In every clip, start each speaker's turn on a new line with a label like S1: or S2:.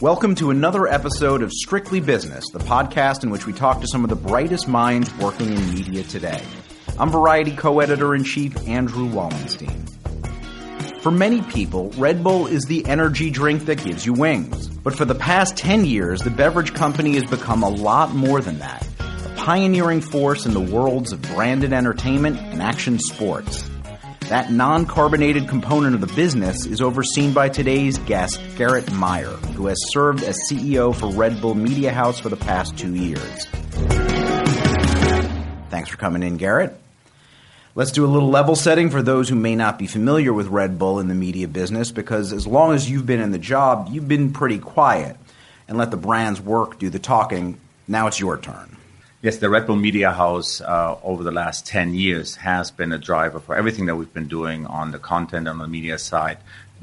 S1: Welcome to another episode of Strictly Business, the podcast in which we talk to some of the brightest minds working in media today. I'm Variety co-editor in chief Andrew Wallenstein. For many people, Red Bull is the energy drink that gives you wings. But for the past 10 years, the beverage company has become a lot more than that. A pioneering force in the worlds of branded entertainment and action sports. That non carbonated component of the business is overseen by today's guest, Gerrit Meier, who has served as CEO for Red Bull Media House for the past two years. Thanks for coming in, Garrett. Let's do a little level setting for those who may not be familiar with Red Bull in the media business, because as long as you've been in the job, you've been pretty quiet and let the brand's work do the talking. Now it's your turn.
S2: Yes, the Red Bull Media House uh, over the last 10 years has been a driver for everything that we've been doing on the content and on the media side,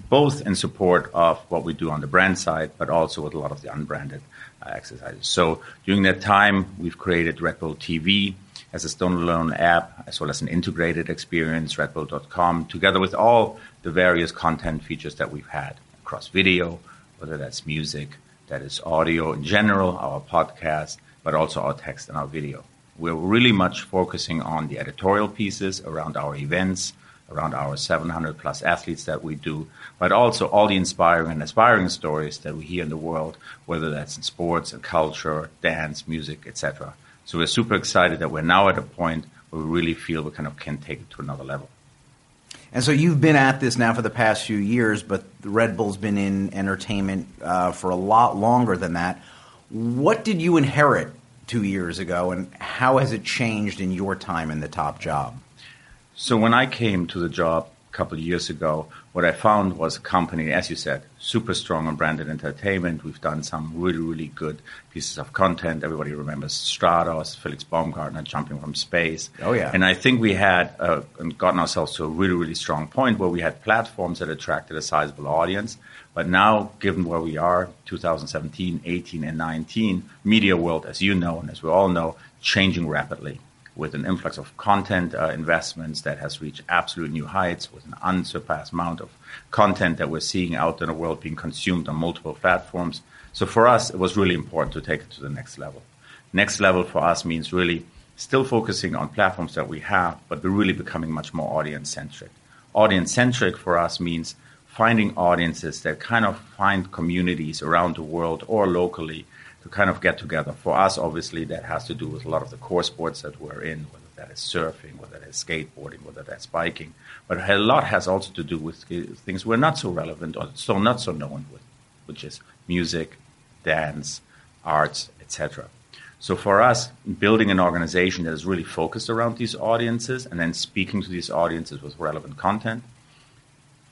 S2: both in support of what we do on the brand side, but also with a lot of the unbranded uh, exercises. So during that time, we've created Red Bull TV as a standalone app, as well as an integrated experience, redbull.com, together with all the various content features that we've had across video, whether that's music, that is audio in general, our podcast, but also our text and our video. We're really much focusing on the editorial pieces around our events, around our 700 plus athletes that we do, but also all the inspiring and aspiring stories that we hear in the world, whether that's in sports and culture, dance, music, etc. So we're super excited that we're now at a point where we really feel we kind of can take it to another level.
S1: And so you've been at this now for the past few years, but Red Bull's been in entertainment uh, for a lot longer than that. What did you inherit two years ago, and how has it changed in your time in the top job?
S2: So when I came to the job a couple of years ago, what I found was a company, as you said, super strong on branded entertainment. We've done some really, really good pieces of content. Everybody remembers Stratos, Felix Baumgartner jumping from space.
S1: Oh yeah.
S2: And I think we had uh, gotten ourselves to a really, really strong point where we had platforms that attracted a sizable audience. But now, given where we are, 2017, 18, and 19, media world, as you know and as we all know, changing rapidly with an influx of content uh, investments that has reached absolute new heights with an unsurpassed amount of content that we're seeing out in the world being consumed on multiple platforms. So for us, it was really important to take it to the next level. Next level for us means really still focusing on platforms that we have, but we're really becoming much more audience centric. Audience centric for us means finding audiences that kind of find communities around the world or locally to kind of get together. For us, obviously, that has to do with a lot of the core sports that we're in, whether that is surfing, whether that is skateboarding, whether that's biking. But a lot has also to do with uh, things we're not so relevant or so not so known with, which is music, dance, arts, etc. So for us, building an organization that is really focused around these audiences and then speaking to these audiences with relevant content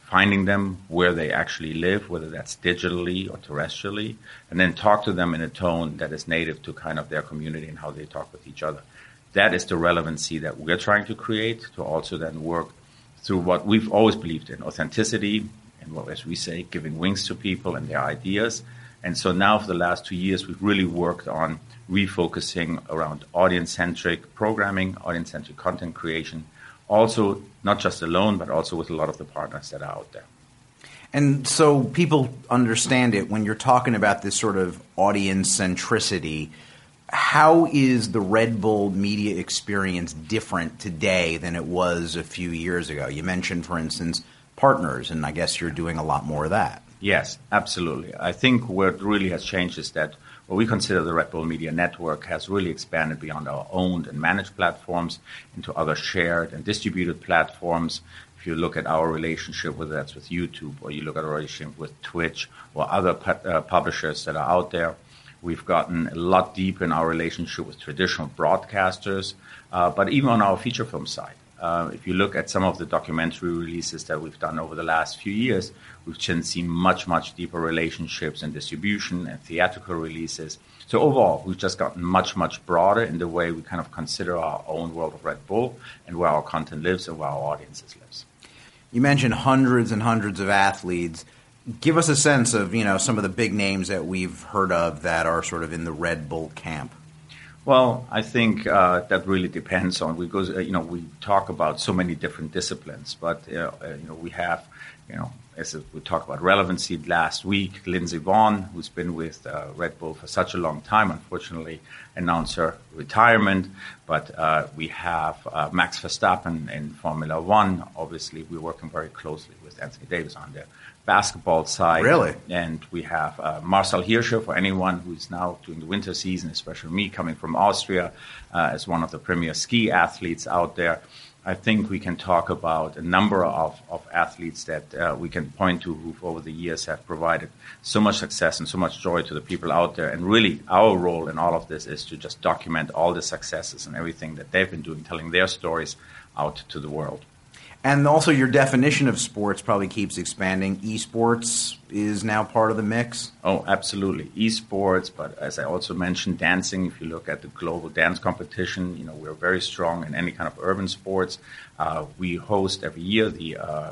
S2: finding them where they actually live, whether that's digitally or terrestrially, and then talk to them in a tone that is native to kind of their community and how they talk with each other. That is the relevancy that we're trying to create to also then work through what we've always believed in authenticity and what, as we say, giving wings to people and their ideas. And so now, for the last two years, we've really worked on refocusing around audience centric programming, audience centric content creation, also not just alone, but also with a lot of the partners that are out there.
S1: And so people understand it when you're talking about this sort of audience centricity. How is the Red Bull media experience different today than it was a few years ago? You mentioned, for instance, partners, and I guess you're doing a lot more of that.
S2: Yes, absolutely. I think what really has changed is that what we consider the Red Bull Media Network has really expanded beyond our owned and managed platforms into other shared and distributed platforms. If you look at our relationship, whether that's with YouTube or you look at our relationship with Twitch or other uh, publishers that are out there, we've gotten a lot deeper in our relationship with traditional broadcasters, uh, but even on our feature film side. Uh, if you look at some of the documentary releases that we've done over the last few years, we've seen much, much deeper relationships and distribution and theatrical releases. So overall, we've just gotten much, much broader in the way we kind of consider our own world of Red Bull and where our content lives and where our audiences lives.
S1: You mentioned hundreds and hundreds of athletes. Give us a sense of, you know, some of the big names that we've heard of that are sort of in the Red Bull camp.
S2: Well, I think uh, that really depends on because uh, you know we talk about so many different disciplines, but uh, you know we have you know as we talked about relevancy last week, Lindsey Vonn, who's been with uh, Red Bull for such a long time, unfortunately announced her retirement. But uh, we have uh, Max Verstappen in Formula One. Obviously, we're working very closely with Anthony Davis on the basketball side.
S1: Really?
S2: And we have uh, Marcel Hirscher for anyone who's now doing the winter season, especially me coming from Austria uh, as one of the premier ski athletes out there. I think we can talk about a number of, of athletes that uh, we can point to who, over the years, have provided so much success and so much joy to the people out there. And really, our role in all of this is to just document all the successes and everything that they've been doing, telling their stories out to the world.
S1: And also, your definition of sports probably keeps expanding. Esports is now part of the mix.
S2: Oh, absolutely. Esports, but as I also mentioned, dancing. If you look at the global dance competition, you know we're very strong in any kind of urban sports. Uh, we host every year the uh,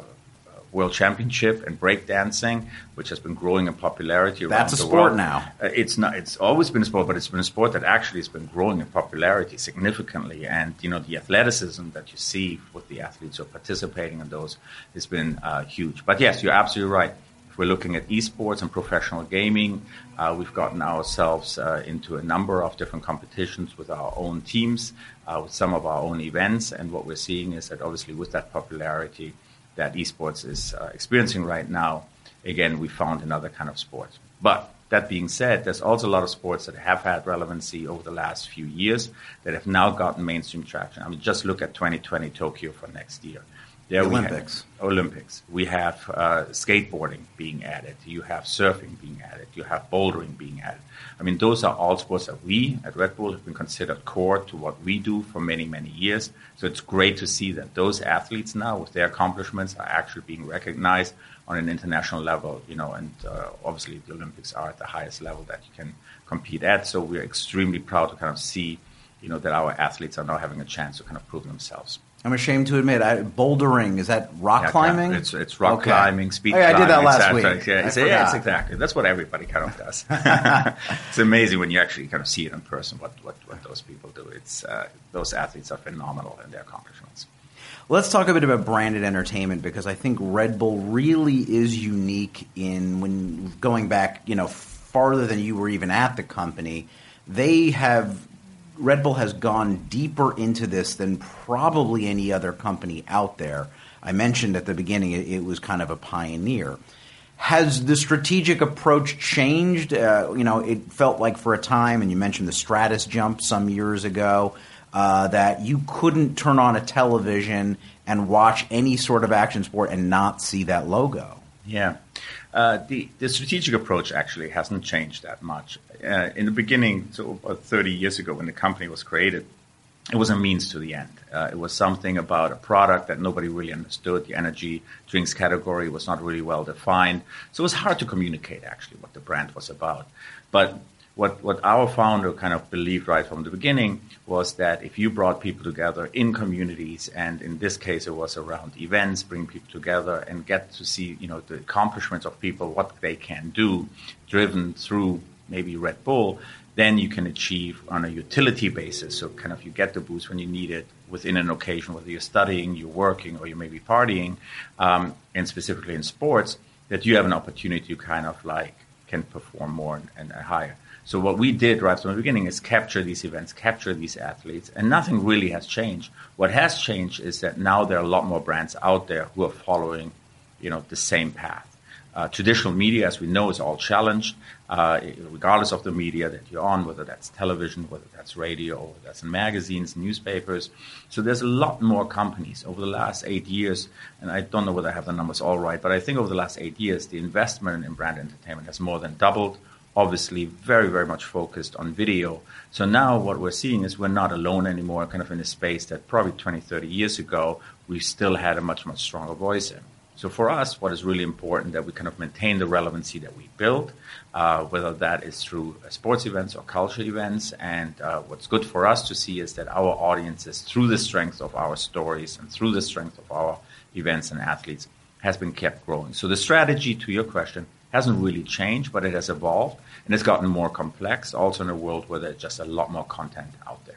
S2: World Championship in breakdancing, which has been growing in popularity around
S1: That's a
S2: the
S1: sport
S2: world.
S1: now.
S2: Uh, it's not. It's always been a sport, but it's been a sport that actually has been growing in popularity significantly. And you know, the athleticism that you see with the athletes who are participating in those has been uh, huge. But yes, you're absolutely right. If we're looking at esports and professional gaming, uh, we've gotten ourselves uh, into a number of different competitions with our own teams, uh, with some of our own events. And what we're seeing is that obviously with that popularity that esports is uh, experiencing right now, again, we found another kind of sport. But that being said, there's also a lot of sports that have had relevancy over the last few years that have now gotten mainstream traction. I mean, just look at 2020 Tokyo for next year.
S1: Olympics.
S2: We Olympics. We have uh, skateboarding being added. You have surfing being added. You have bouldering being added. I mean, those are all sports that we at Red Bull have been considered core to what we do for many, many years. So it's great to see that those athletes now, with their accomplishments, are actually being recognized on an international level. You know, and uh, obviously the Olympics are at the highest level that you can compete at. So we're extremely proud to kind of see, you know, that our athletes are now having a chance to kind of prove themselves.
S1: I'm ashamed to admit, I, bouldering is that rock yeah, climbing?
S2: It's, it's rock okay. climbing, speed
S1: oh,
S2: climbing.
S1: I did that last
S2: week.
S1: Yeah,
S2: it's, yeah, exactly. That's what everybody kind of does. it's amazing when you actually kind of see it in person. What what, what those people do. It's uh, those athletes are phenomenal in their accomplishments.
S1: Let's talk a bit about branded entertainment because I think Red Bull really is unique in when going back, you know, farther than you were even at the company. They have Red Bull has gone deeper into this than probably any other company out there. I mentioned at the beginning it, it was kind of a pioneer. Has the strategic approach changed? Uh, you know, it felt like for a time, and you mentioned the Stratos jump some years ago, uh, that you couldn't turn on a television and watch any sort of action sport and not see that logo.
S2: Yeah. Uh, the, the strategic approach actually hasn't changed that much. Uh, in the beginning, so about 30 years ago when the company was created, it was a means to the end. Uh, it was something about a product that nobody really understood. The energy drinks category was not really well defined. So it was hard to communicate actually what the brand was about. But what, what our founder kind of believed right from the beginning was that if you brought people together in communities, and in this case it was around events, bring people together and get to see, you know, the accomplishments of people, what they can do, driven through maybe Red Bull, then you can achieve on a utility basis. So kind of you get the boost when you need it within an occasion, whether you're studying, you're working, or you may be partying, um, and specifically in sports, that you have an opportunity to kind of like can perform more and, and higher. So what we did right from the beginning is capture these events, capture these athletes, and nothing really has changed. What has changed is that now there are a lot more brands out there who are following, you know, the same path. Uh, traditional media, as we know, is all challenged, uh, regardless of the media that you're on, whether that's television, whether that's radio, whether that's in magazines, newspapers. So there's a lot more companies over the last eight years, and I don't know whether I have the numbers all right, but I think over the last eight years, the investment in brand entertainment has more than doubled obviously very, very much focused on video. So now what we're seeing is we're not alone anymore, kind of in a space that probably 20, 30 years ago, we still had a much, much stronger voice in. So for us, what is really important that we kind of maintain the relevancy that we build, uh, whether that is through sports events or culture events. And uh, what's good for us to see is that our audiences, through the strength of our stories and through the strength of our events and athletes, has been kept growing. So the strategy, to your question, hasn't really changed, but it has evolved and it's gotten more complex. Also in a world where there's just a lot more content out there.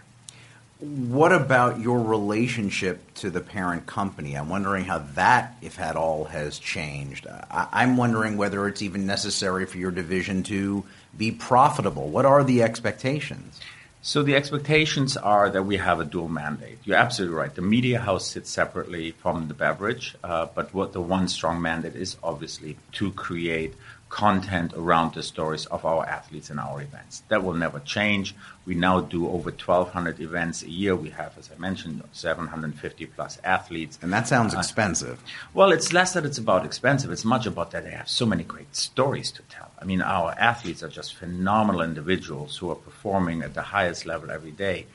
S1: What about your relationship to the parent company? I'm wondering how that, if at all, has changed. I- am wondering whether it's even necessary for your division to be profitable. What are the expectations?
S2: So the expectations are that we have a dual mandate. You're absolutely right. The media house sits separately from the beverage, uh, but what the one strong mandate is obviously to create content around the stories of our athletes and our events. That will never change. We now do over 1,200 events a year. We have, as I mentioned, 750 plus athletes.
S1: And that sounds uh, expensive.
S2: Well, it's less that it's about expensive. It's much about that they have so many great stories to tell. I mean, our athletes are just phenomenal individuals who are performing at the highest level every day.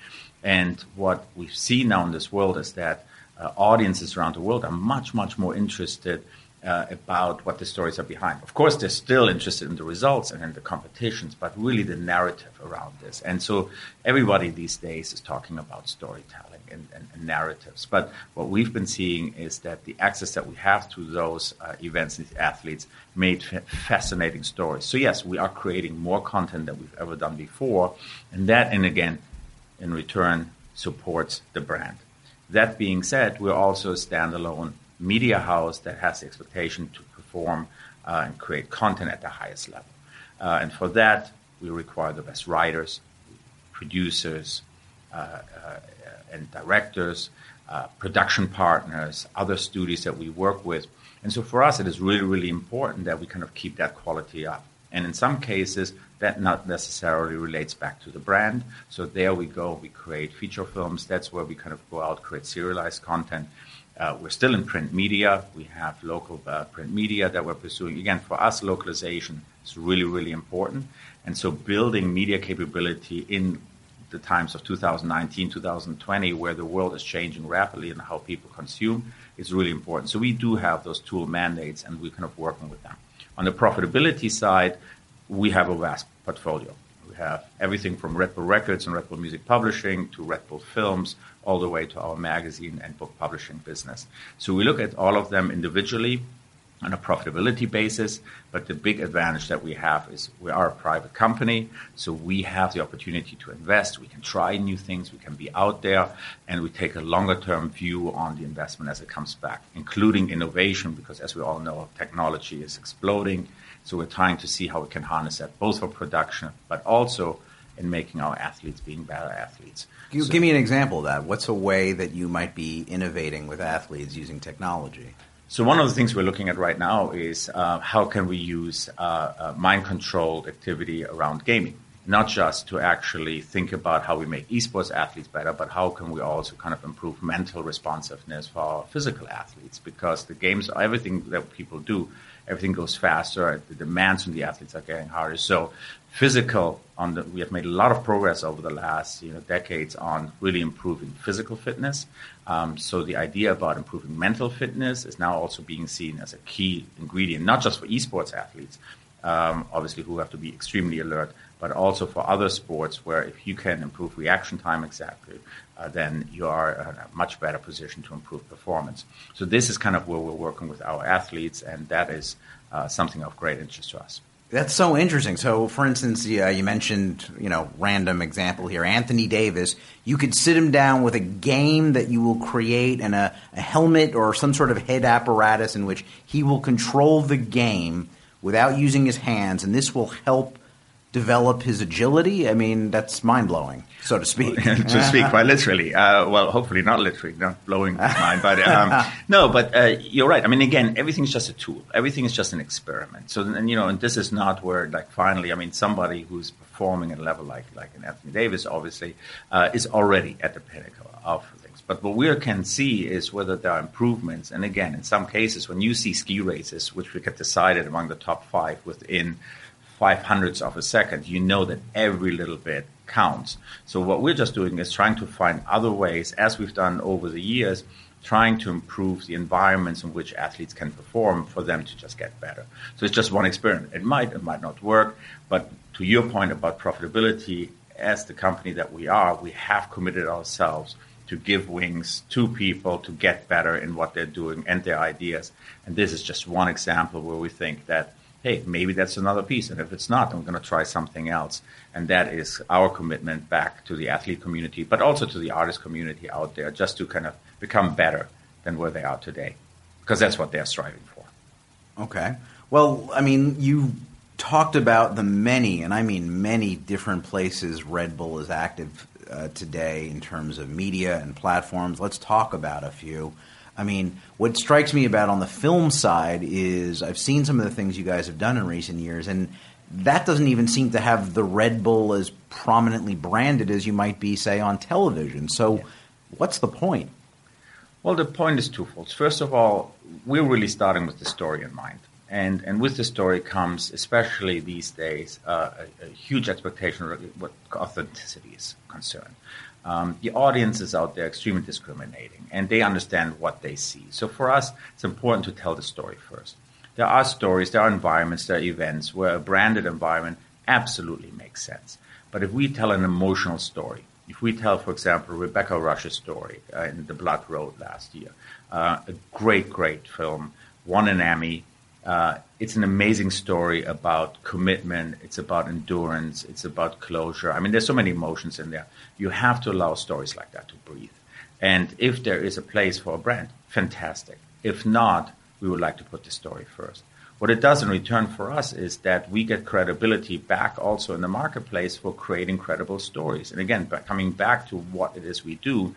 S2: And what we see now in this world is that uh, audiences around the world are much, much more interested – uh, about what the stories are behind. Of course, they're still interested in the results and in the competitions, but really the narrative around this. And so everybody these days is talking about storytelling and, and, and narratives. But what we've been seeing is that the access that we have to those uh, events, these athletes, made f- fascinating stories. So yes, we are creating more content than we've ever done before, and that, and again, in return, supports the brand. That being said, we're also a standalone media house that has the expectation to perform uh, and create content at the highest level. Uh, and for that, we require the best writers, producers, uh, uh and directors, uh, production partners, other studios that we work with. And so for us, it is really, really important that we kind of keep that quality up. And in some cases, that not necessarily relates back to the brand. So there we go. We create feature films. That's where we kind of go out, create serialized content. Uh, we're still in print media. We have local uh, print media that we're pursuing. Again, for us, localization is really, really important. And so building media capability in the times of 2019, 2020, where the world is changing rapidly and how people consume, is really important. So we do have those tool mandates, and we're kind of working with them. On the profitability side, we have a vast portfolio. We have everything from Red Bull Records and Red Bull Music Publishing to Red Bull Films all the way to our magazine and book publishing business. So we look at all of them individually on a profitability basis, but the big advantage that we have is we are a private company, so we have the opportunity to invest, we can try new things, we can be out there, and we take a longer term view on the investment as it comes back, including innovation, because as we all know, technology is exploding. So we're trying to see how we can harness that both for production, but also in making our athletes being better athletes.
S1: You, so, give me an example of that. What's a way that you might be innovating with athletes using technology?
S2: So one of the things we're looking at right now is uh, how can we use uh, uh, mind-controlled activity around gaming, not just to actually think about how we make esports athletes better, but how can we also kind of improve mental responsiveness for our physical athletes? Because the games, everything that people do, everything goes faster. The demands from the athletes are getting harder. So physical on the, we have made a lot of progress over the last you know decades on really improving physical fitness. Um, so the idea about improving mental fitness is now also being seen as a key ingredient, not just for esports athletes, um, obviously who have to be extremely alert, but also for other sports where if you can improve reaction time exactly, then you are in a much better position to improve performance. So this is kind of where we're working with our athletes, and that is uh, something of great interest to us.
S1: That's so interesting. So, for instance, yeah, you mentioned, you know, random example here, Anthony Davis. You could sit him down with a game that you will create and a, a helmet or some sort of head apparatus in which he will control the game without using his hands, and this will help develop his agility? I mean, that's mind blowing, so to speak.
S2: to speak quite literally. Uh, well, hopefully not literally, not blowing his mind, but um, no. But uh, you're right. I mean, again, everything's just a tool. Everything is just an experiment. So, and you know, and this is not where, like, finally, I mean, somebody who's performing at a level like like an Anthony Davis, obviously, uh, is already at the pinnacle of things. But what we can see is whether there are improvements. And again, in some cases, when you see ski races, which we get decided among the top five within five hundredths of a second, you know that every little bit counts. So what we're just doing is trying to find other ways, as we've done over the years, trying to improve the environments in which athletes can perform for them to just get better. So it's just one experiment. It might, it might not work, but to your point about profitability, as the company that we are, we have committed ourselves to give wings to people to get better in what they're doing and their ideas. And this is just one example where we think that hey, maybe that's another piece. And if it's not, I'm going to try something else. And that is our commitment back to the athlete community, but also to the artist community out there, just to kind of become better than where they are today, because that's what they're striving for.
S1: Okay. Well, I mean, you talked about the many, and I mean many different places Red Bull is active uh, today in terms of media and platforms. Let's talk about a few. I mean, what strikes me about on the film side is I've seen some of the things you guys have done in recent years, and that doesn't even seem to have the Red Bull as prominently branded as you might be, say, on television. So, yeah. what's the point?
S2: Well, the point is twofold. First of all, we're really starting with the story in mind. And, and with the story comes, especially these days, uh, a, a, huge expectation of what authenticity is concerned. Um, the audience is out there extremely discriminating, and they understand what they see. So for us, it's important to tell the story first. There are stories, there are environments, there are events where a branded environment absolutely makes sense. But if we tell an emotional story, if we tell, for example, Rebecca Rusch's story uh, in The Blood Road last year, uh, a great, great film, won an Emmy, uh, it's an amazing story about commitment. It's about endurance. It's about closure. I mean, there's so many emotions in there. You have to allow stories like that to breathe. And if there is a place for a brand, fantastic. If not, we would like to put the story first. What it does in return for us is that we get credibility back also in the marketplace for creating credible stories. And again, coming back to what it is we do,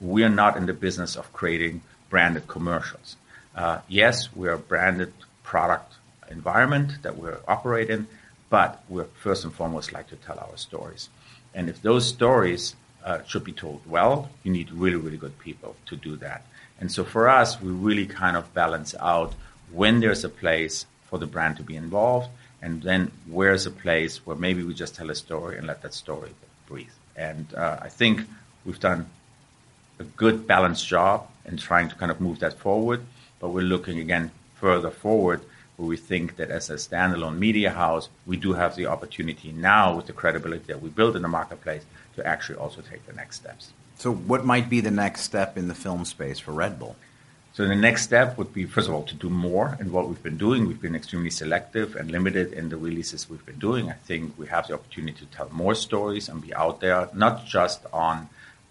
S2: we are not in the business of creating branded commercials. Uh, yes, we are branded product environment that we operate in, but we're first and foremost like to tell our stories. And if those stories uh, should be told well, you need really, really good people to do that. And so for us, we really kind of balance out when there's a place for the brand to be involved, and then where's a place where maybe we just tell a story and let that story breathe. And uh, I think we've done a good balanced job in trying to kind of move that forward, but we're looking again further forward, where we think that as a standalone media house, we do have the opportunity now with the credibility that we build in the marketplace to actually also take the next steps.
S1: So, what might be the next step in the film space for Red Bull?
S2: So, the next step would be, first of all, to do more in what we've been doing. We've been extremely selective and limited in the releases we've been doing. I think we have the opportunity to tell more stories and be out there, not just on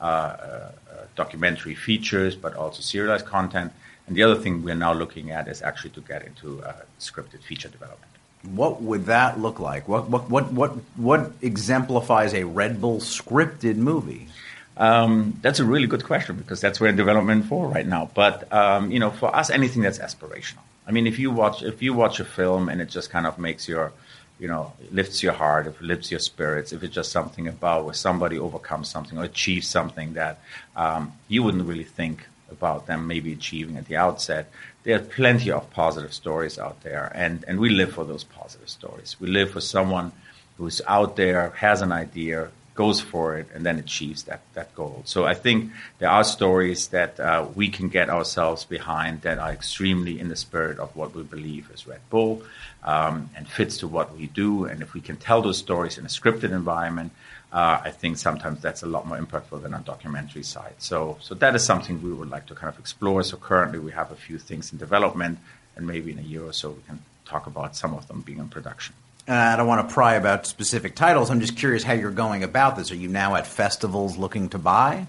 S2: uh, uh, documentary features, but also serialized content. And the other thing we're now looking at is actually to get into uh, scripted feature development.
S1: What would that look like? What, what, what, what, what exemplifies a Red Bull scripted movie?
S2: Um, that's a really good question because that's where development for right now. But um, you know, for us, anything that's aspirational. I mean, if you watch if you watch a film and it just kind of makes your, you know, lifts your heart, if it lifts your spirits, if it's just something about where somebody overcomes something or achieves something that um, you wouldn't really think about them maybe achieving at the outset. There are plenty of positive stories out there, and, and we live for those positive stories. We live for someone who's out there, has an idea, goes for it, and then achieves that, that goal. So I think there are stories that uh, we can get ourselves behind that are extremely in the spirit of what we believe is Red Bull um, and fits to what we do. And if we can tell those stories in a scripted environment, uh, I think sometimes that's a lot more impactful than on documentary side. So, so that is something we would like to kind of explore. So currently we have a few things in development, and maybe in a year or so we can talk about some of them being in production.
S1: Uh, I don't want to pry about specific titles. I'm just curious how you're going about this. Are you now at festivals looking to buy?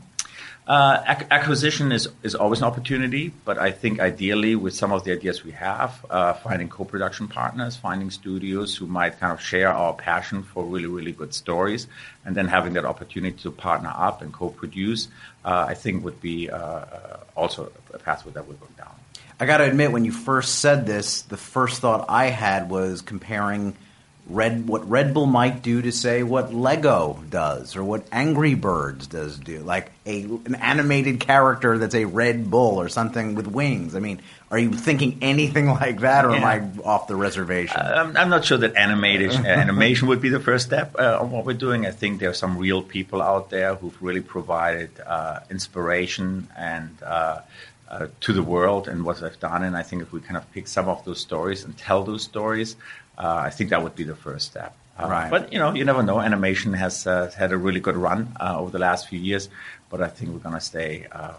S2: Uh, ac- acquisition is, is always an opportunity, but I think ideally with some of the ideas we have, uh, finding co-production partners, finding studios who might kind of share our passion for really, really good stories, and then having that opportunity to partner up and co-produce, uh, I think would be uh, uh, also a pathway that we're going down.
S1: I got to admit, when you first said this, the first thought I had was comparing – Red what Red Bull might do to say what Lego does or what Angry Birds does do, like a an animated character that's a Red Bull or something with wings. I mean, are you thinking anything like that, or yeah. am I off the reservation?
S2: Uh, I'm not sure that animated animation would be the first step uh, on what we're doing. I think there are some real people out there who've really provided uh, inspiration and. Uh, uh, to the world and what they've done, and I think if we kind of pick some of those stories and tell those stories, uh, I think that would be the first step. Uh, right. But you know, you never know. Animation has uh, had a really good run uh, over the last few years, but I think we're going to stay, um,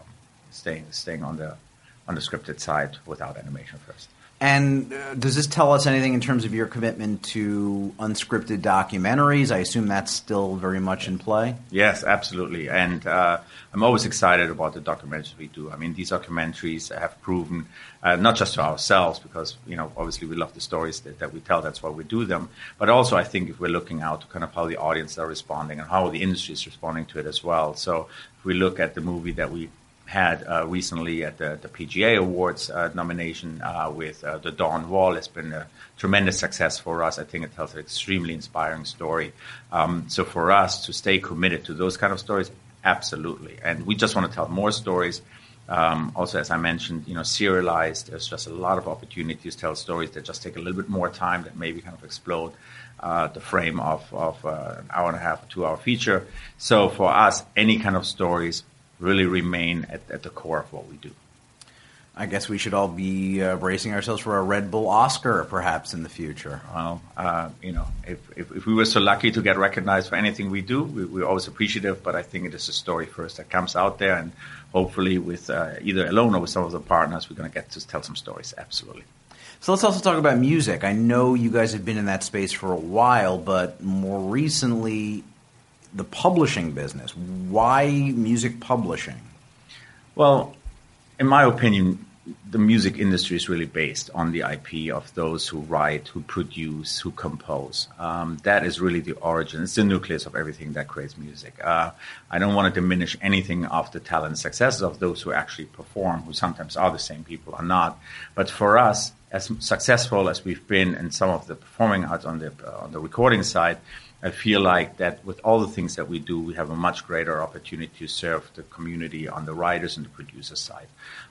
S2: staying, staying on the on the scripted side without animation first.
S1: And uh, does this tell us anything in terms of your commitment to unscripted documentaries? I assume that's still very much in play.
S2: Yes, absolutely. And uh, I'm always excited about the documentaries we do. I mean, these documentaries have proven, uh, not just to ourselves, because, you know, obviously we love the stories that, that, we tell, that's why we do them, but also I think if we're looking out to kind of how the audience are responding and how the industry is responding to it as well. So if we look at the movie that we had uh, recently at the, the PGA Awards uh, nomination uh, with uh, the Dawn Wall. It's been a tremendous success for us. I think it tells an extremely inspiring story. Um, so for us to stay committed to those kind of stories, absolutely. And we just want to tell more stories. Um, also, as I mentioned, you know, serialized. There's just a lot of opportunities to tell stories that just take a little bit more time, that maybe kind of explode uh, the frame of, of uh, an hour and a half, two hour feature. So for us, any kind of stories really remain at, at the core of what we do.
S1: I guess we should all be uh, bracing ourselves for a Red Bull Oscar, perhaps in the future.
S2: Well, uh, you know, if, if, if, we were so lucky to get recognized for anything we do, we, are always appreciative. But I think it is a story first that comes out there, and hopefully, with uh, either alone or with some of the partners, we're going to get to tell some stories. Absolutely.
S1: So let's also talk about music. I know you guys have been in that space for a while, but more recently, the publishing business. Why music publishing?
S2: Well, in my opinion, the music industry is really based on the IP of those who write, who produce, who compose. Um, that is really the origin. It's the nucleus of everything that creates music. Uh, I don't want to diminish anything of the talent successes of those who actually perform, who sometimes are the same people or not. But for us, as successful as we've been in some of the performing arts on the uh, on the recording side, I feel like that with all the things that we do, we have a much greater opportunity to serve the community on the writers and the producer side.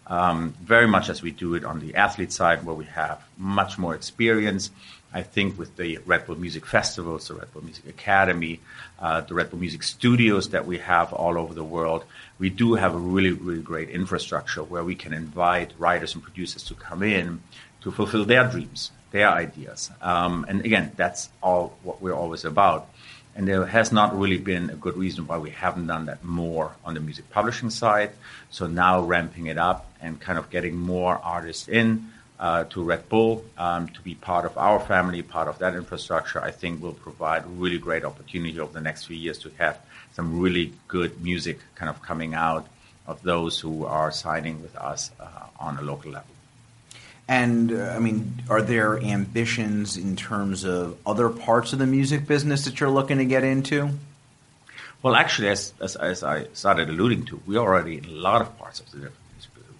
S2: Um, very much as we do it on the athlete side, where we have much more experience. I think with the Red Bull Music Festivals, the Red Bull Music Academy, uh, the Red Bull Music Studios that we have all over the world, we do have a really, really great infrastructure where we can invite writers and producers to come in to fulfill their dreams their ideas. Um, and again, that's all what we're always about. And there has not really been a good reason why we haven't done that more on the music publishing side. So now ramping it up and kind of getting more artists in uh, to Red Bull um, to be part of our family, part of that infrastructure, I think will provide really great opportunity over the next few years to have some really good music kind of coming out of those who are signing with us uh, on a local level.
S1: And uh, I mean, are there ambitions in terms of other parts of the music business that you're looking to get into?
S2: Well, actually, as, as, as I started alluding to, we're already in a lot of parts of the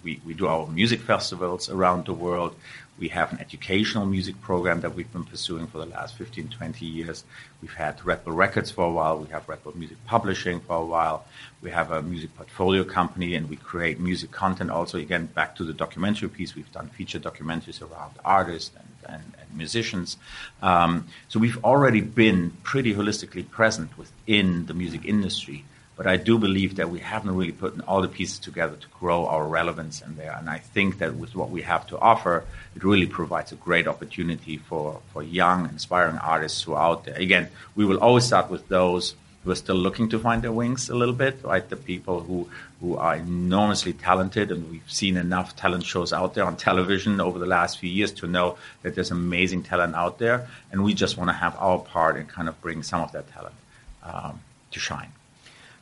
S2: we, we do our music festivals around the world. We have an educational music program that we've been pursuing for the last 15, 20 years. We've had Red Bull Records for a while. We have Red Bull Music Publishing for a while. We have a music portfolio company and we create music content also. Again, back to the documentary piece, we've done feature documentaries around artists and, and, and musicians. Um, so we've already been pretty holistically present within the music industry. But I do believe that we haven't really put all the pieces together to grow our relevance in there. And I think that with what we have to offer, it really provides a great opportunity for, for young, inspiring artists who are out there. Again, we will always start with those who are still looking to find their wings a little bit, right? The people who, who are enormously talented, and we've seen enough talent shows out there on television over the last few years to know that there's amazing talent out there. And we just want to have our part and kind of bring some of that talent um, to shine.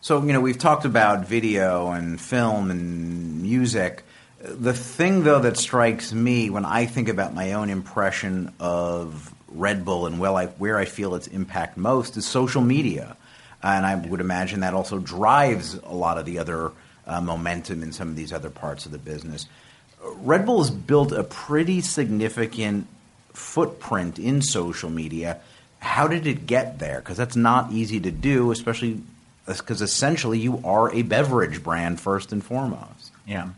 S1: So, you know, we've talked about video and film and music. The thing, though, that strikes me when I think about my own impression of Red Bull and where I, where I feel its impact most is social media. And I would imagine that also drives a lot of the other uh, momentum in some of these other parts of the business. Red Bull has built a pretty significant footprint in social media. How did it get there? Because that's not easy to do, especially because essentially you are a beverage brand first and foremost.
S2: Yeah,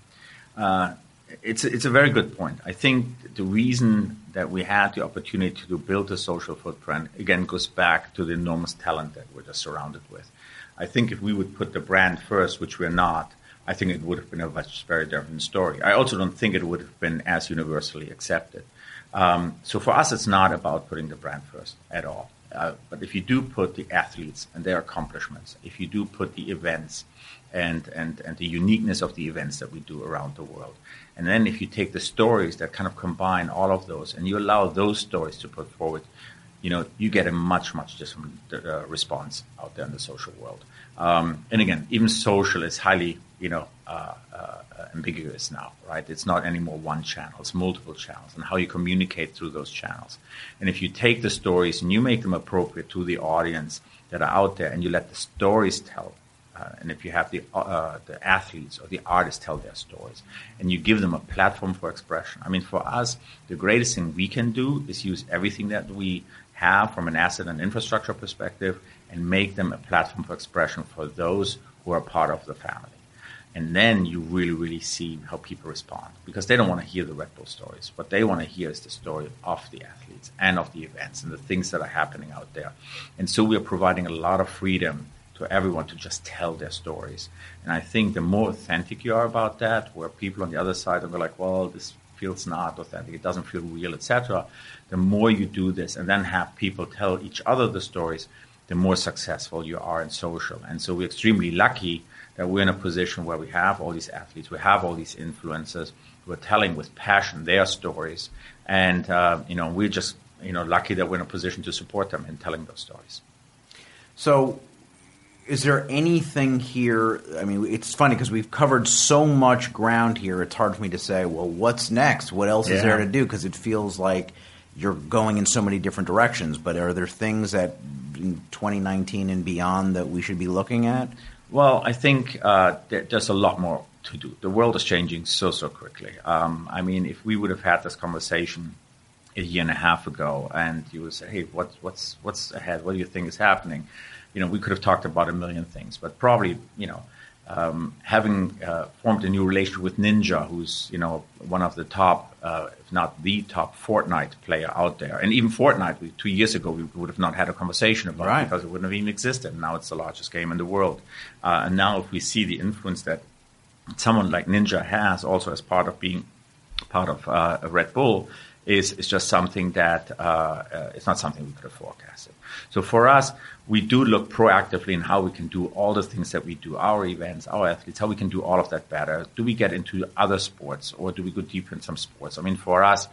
S2: uh, it's it's a very good point. I think the reason that we had the opportunity to build a social footprint again goes back to the enormous talent that we're just surrounded with. I think if we would put the brand first, which we're not, I think it would have been a much very different story. I also don't think it would have been as universally accepted. Um, so for us, it's not about putting the brand first at all. Uh, but if you do put the athletes and their accomplishments, if you do put the events and, and, and the uniqueness of the events that we do around the world. And then if you take the stories that kind of combine all of those and you allow those stories to put forward, you know, you get a much, much different uh, response out there in the social world. Um, and again, even social is highly, you know, uh, uh, ambiguous now, right? It's not anymore one channel; it's multiple channels, and how you communicate through those channels. And if you take the stories and you make them appropriate to the audience that are out there, and you let the stories tell, uh, and if you have the uh, the athletes or the artists tell their stories, and you give them a platform for expression. I mean, for us, the greatest thing we can do is use everything that we have from an asset and infrastructure perspective and make them a platform for expression for those who are part of the family. And then you really, really see how people respond because they don't want to hear the Red Bull stories. What they want to hear is the story of the athletes and of the events and the things that are happening out there. And so we are providing a lot of freedom to everyone to just tell their stories. And I think the more authentic you are about that, where people on the other side are like, well, this feels not authentic, it doesn't feel real, etc. The more you do this and then have people tell each other the stories, the more successful you are in social. And so we're extremely lucky that we're in a position where we have all these athletes, we have all these influencers who are telling with passion their stories, and uh, you know we're just you know lucky that we're in a position to support them in telling those stories.
S1: So, is there anything here? I mean, it's funny because we've covered so much ground here. It's hard for me to say, well, what's next? What else yeah. is there to do? Because it feels like you're going in so many different directions. But are there things that in 2019 and beyond that we should be looking at?
S2: Well, I think uh, there's a lot more to do. The world is changing so so quickly. Um, I mean, if we would have had this conversation a year and a half ago, and you would say, "Hey, what's what's what's ahead? What do you think is happening?" You know, we could have talked about a million things, but probably, you know, um, having uh, formed a new relationship with Ninja, who's you know one of the top, uh, if not the top Fortnite player out there, and even Fortnite, we, two years ago we would have not had a conversation about right. it because it wouldn't have even existed. And now it's the largest game in the world, uh, and now if we see the influence that someone like Ninja has, also as part of being part of uh, Red Bull, is is just something that uh, uh, it's not something we could have forecasted. So for us, we do look proactively in how we can do all the things that we do, our events, our athletes, how we can do all of that better. Do we get into other sports or do we go deeper in some sports? I mean, for us,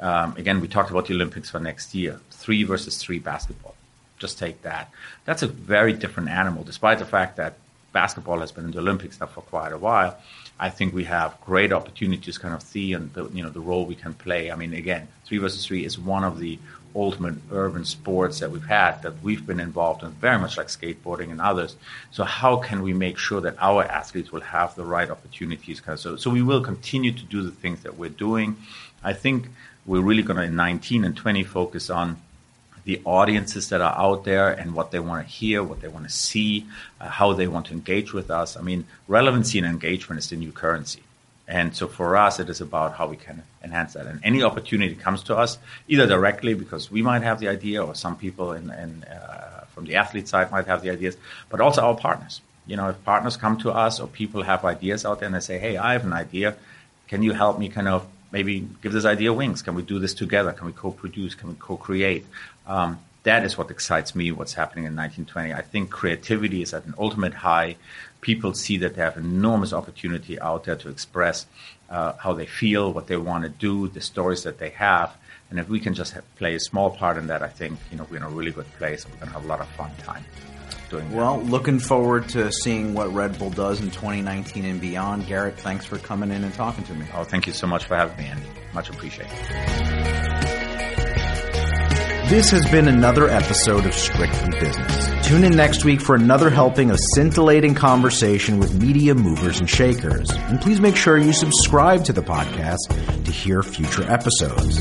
S2: um, again, we talked about the Olympics for next year, three versus three basketball. Just take that. That's a very different animal, despite the fact that basketball has been in the Olympics now for quite a while. I think we have great opportunities, kind of see and the, you know the role we can play. I mean, again, three versus three is one of the ultimate urban sports that we've had that we've been involved in, very much like skateboarding and others. So how can we make sure that our athletes will have the right opportunities? So, so we will continue to do the things that we're doing. I think we're really going to in 19 and 20 focus on the audiences that are out there and what they want to hear, what they want to see, uh, how they want to engage with us. I mean, relevancy and engagement is the new currency. And so for us, it is about how we can enhance that. And any opportunity comes to us, either directly because we might have the idea, or some people in, in, uh, from the athlete side might have the ideas, but also our partners. You know, if partners come to us or people have ideas out there and they say, "Hey, I have an idea. Can you help me kind of maybe give this idea wings? Can we do this together? Can we co-produce? Can we co-create?" Um, that is what excites me. What's happening in 1920? I think creativity is at an ultimate high people see that they have enormous opportunity out there to express uh, how they feel, what they want to do, the stories that they have. And if we can just have, play a small part in that, I think you know we're in a really good place. We're going to have a lot of fun time doing that.
S1: Well, looking forward to seeing what Red Bull does in 2019 and beyond. Gerrit, thanks for coming in and talking to me.
S2: Oh, thank you so much for having me, Andy. Much appreciated.
S1: This has been another episode of Strictly Business. Tune in next week for another helping of scintillating conversation with media movers and shakers. And please make sure you subscribe to the podcast to hear future episodes.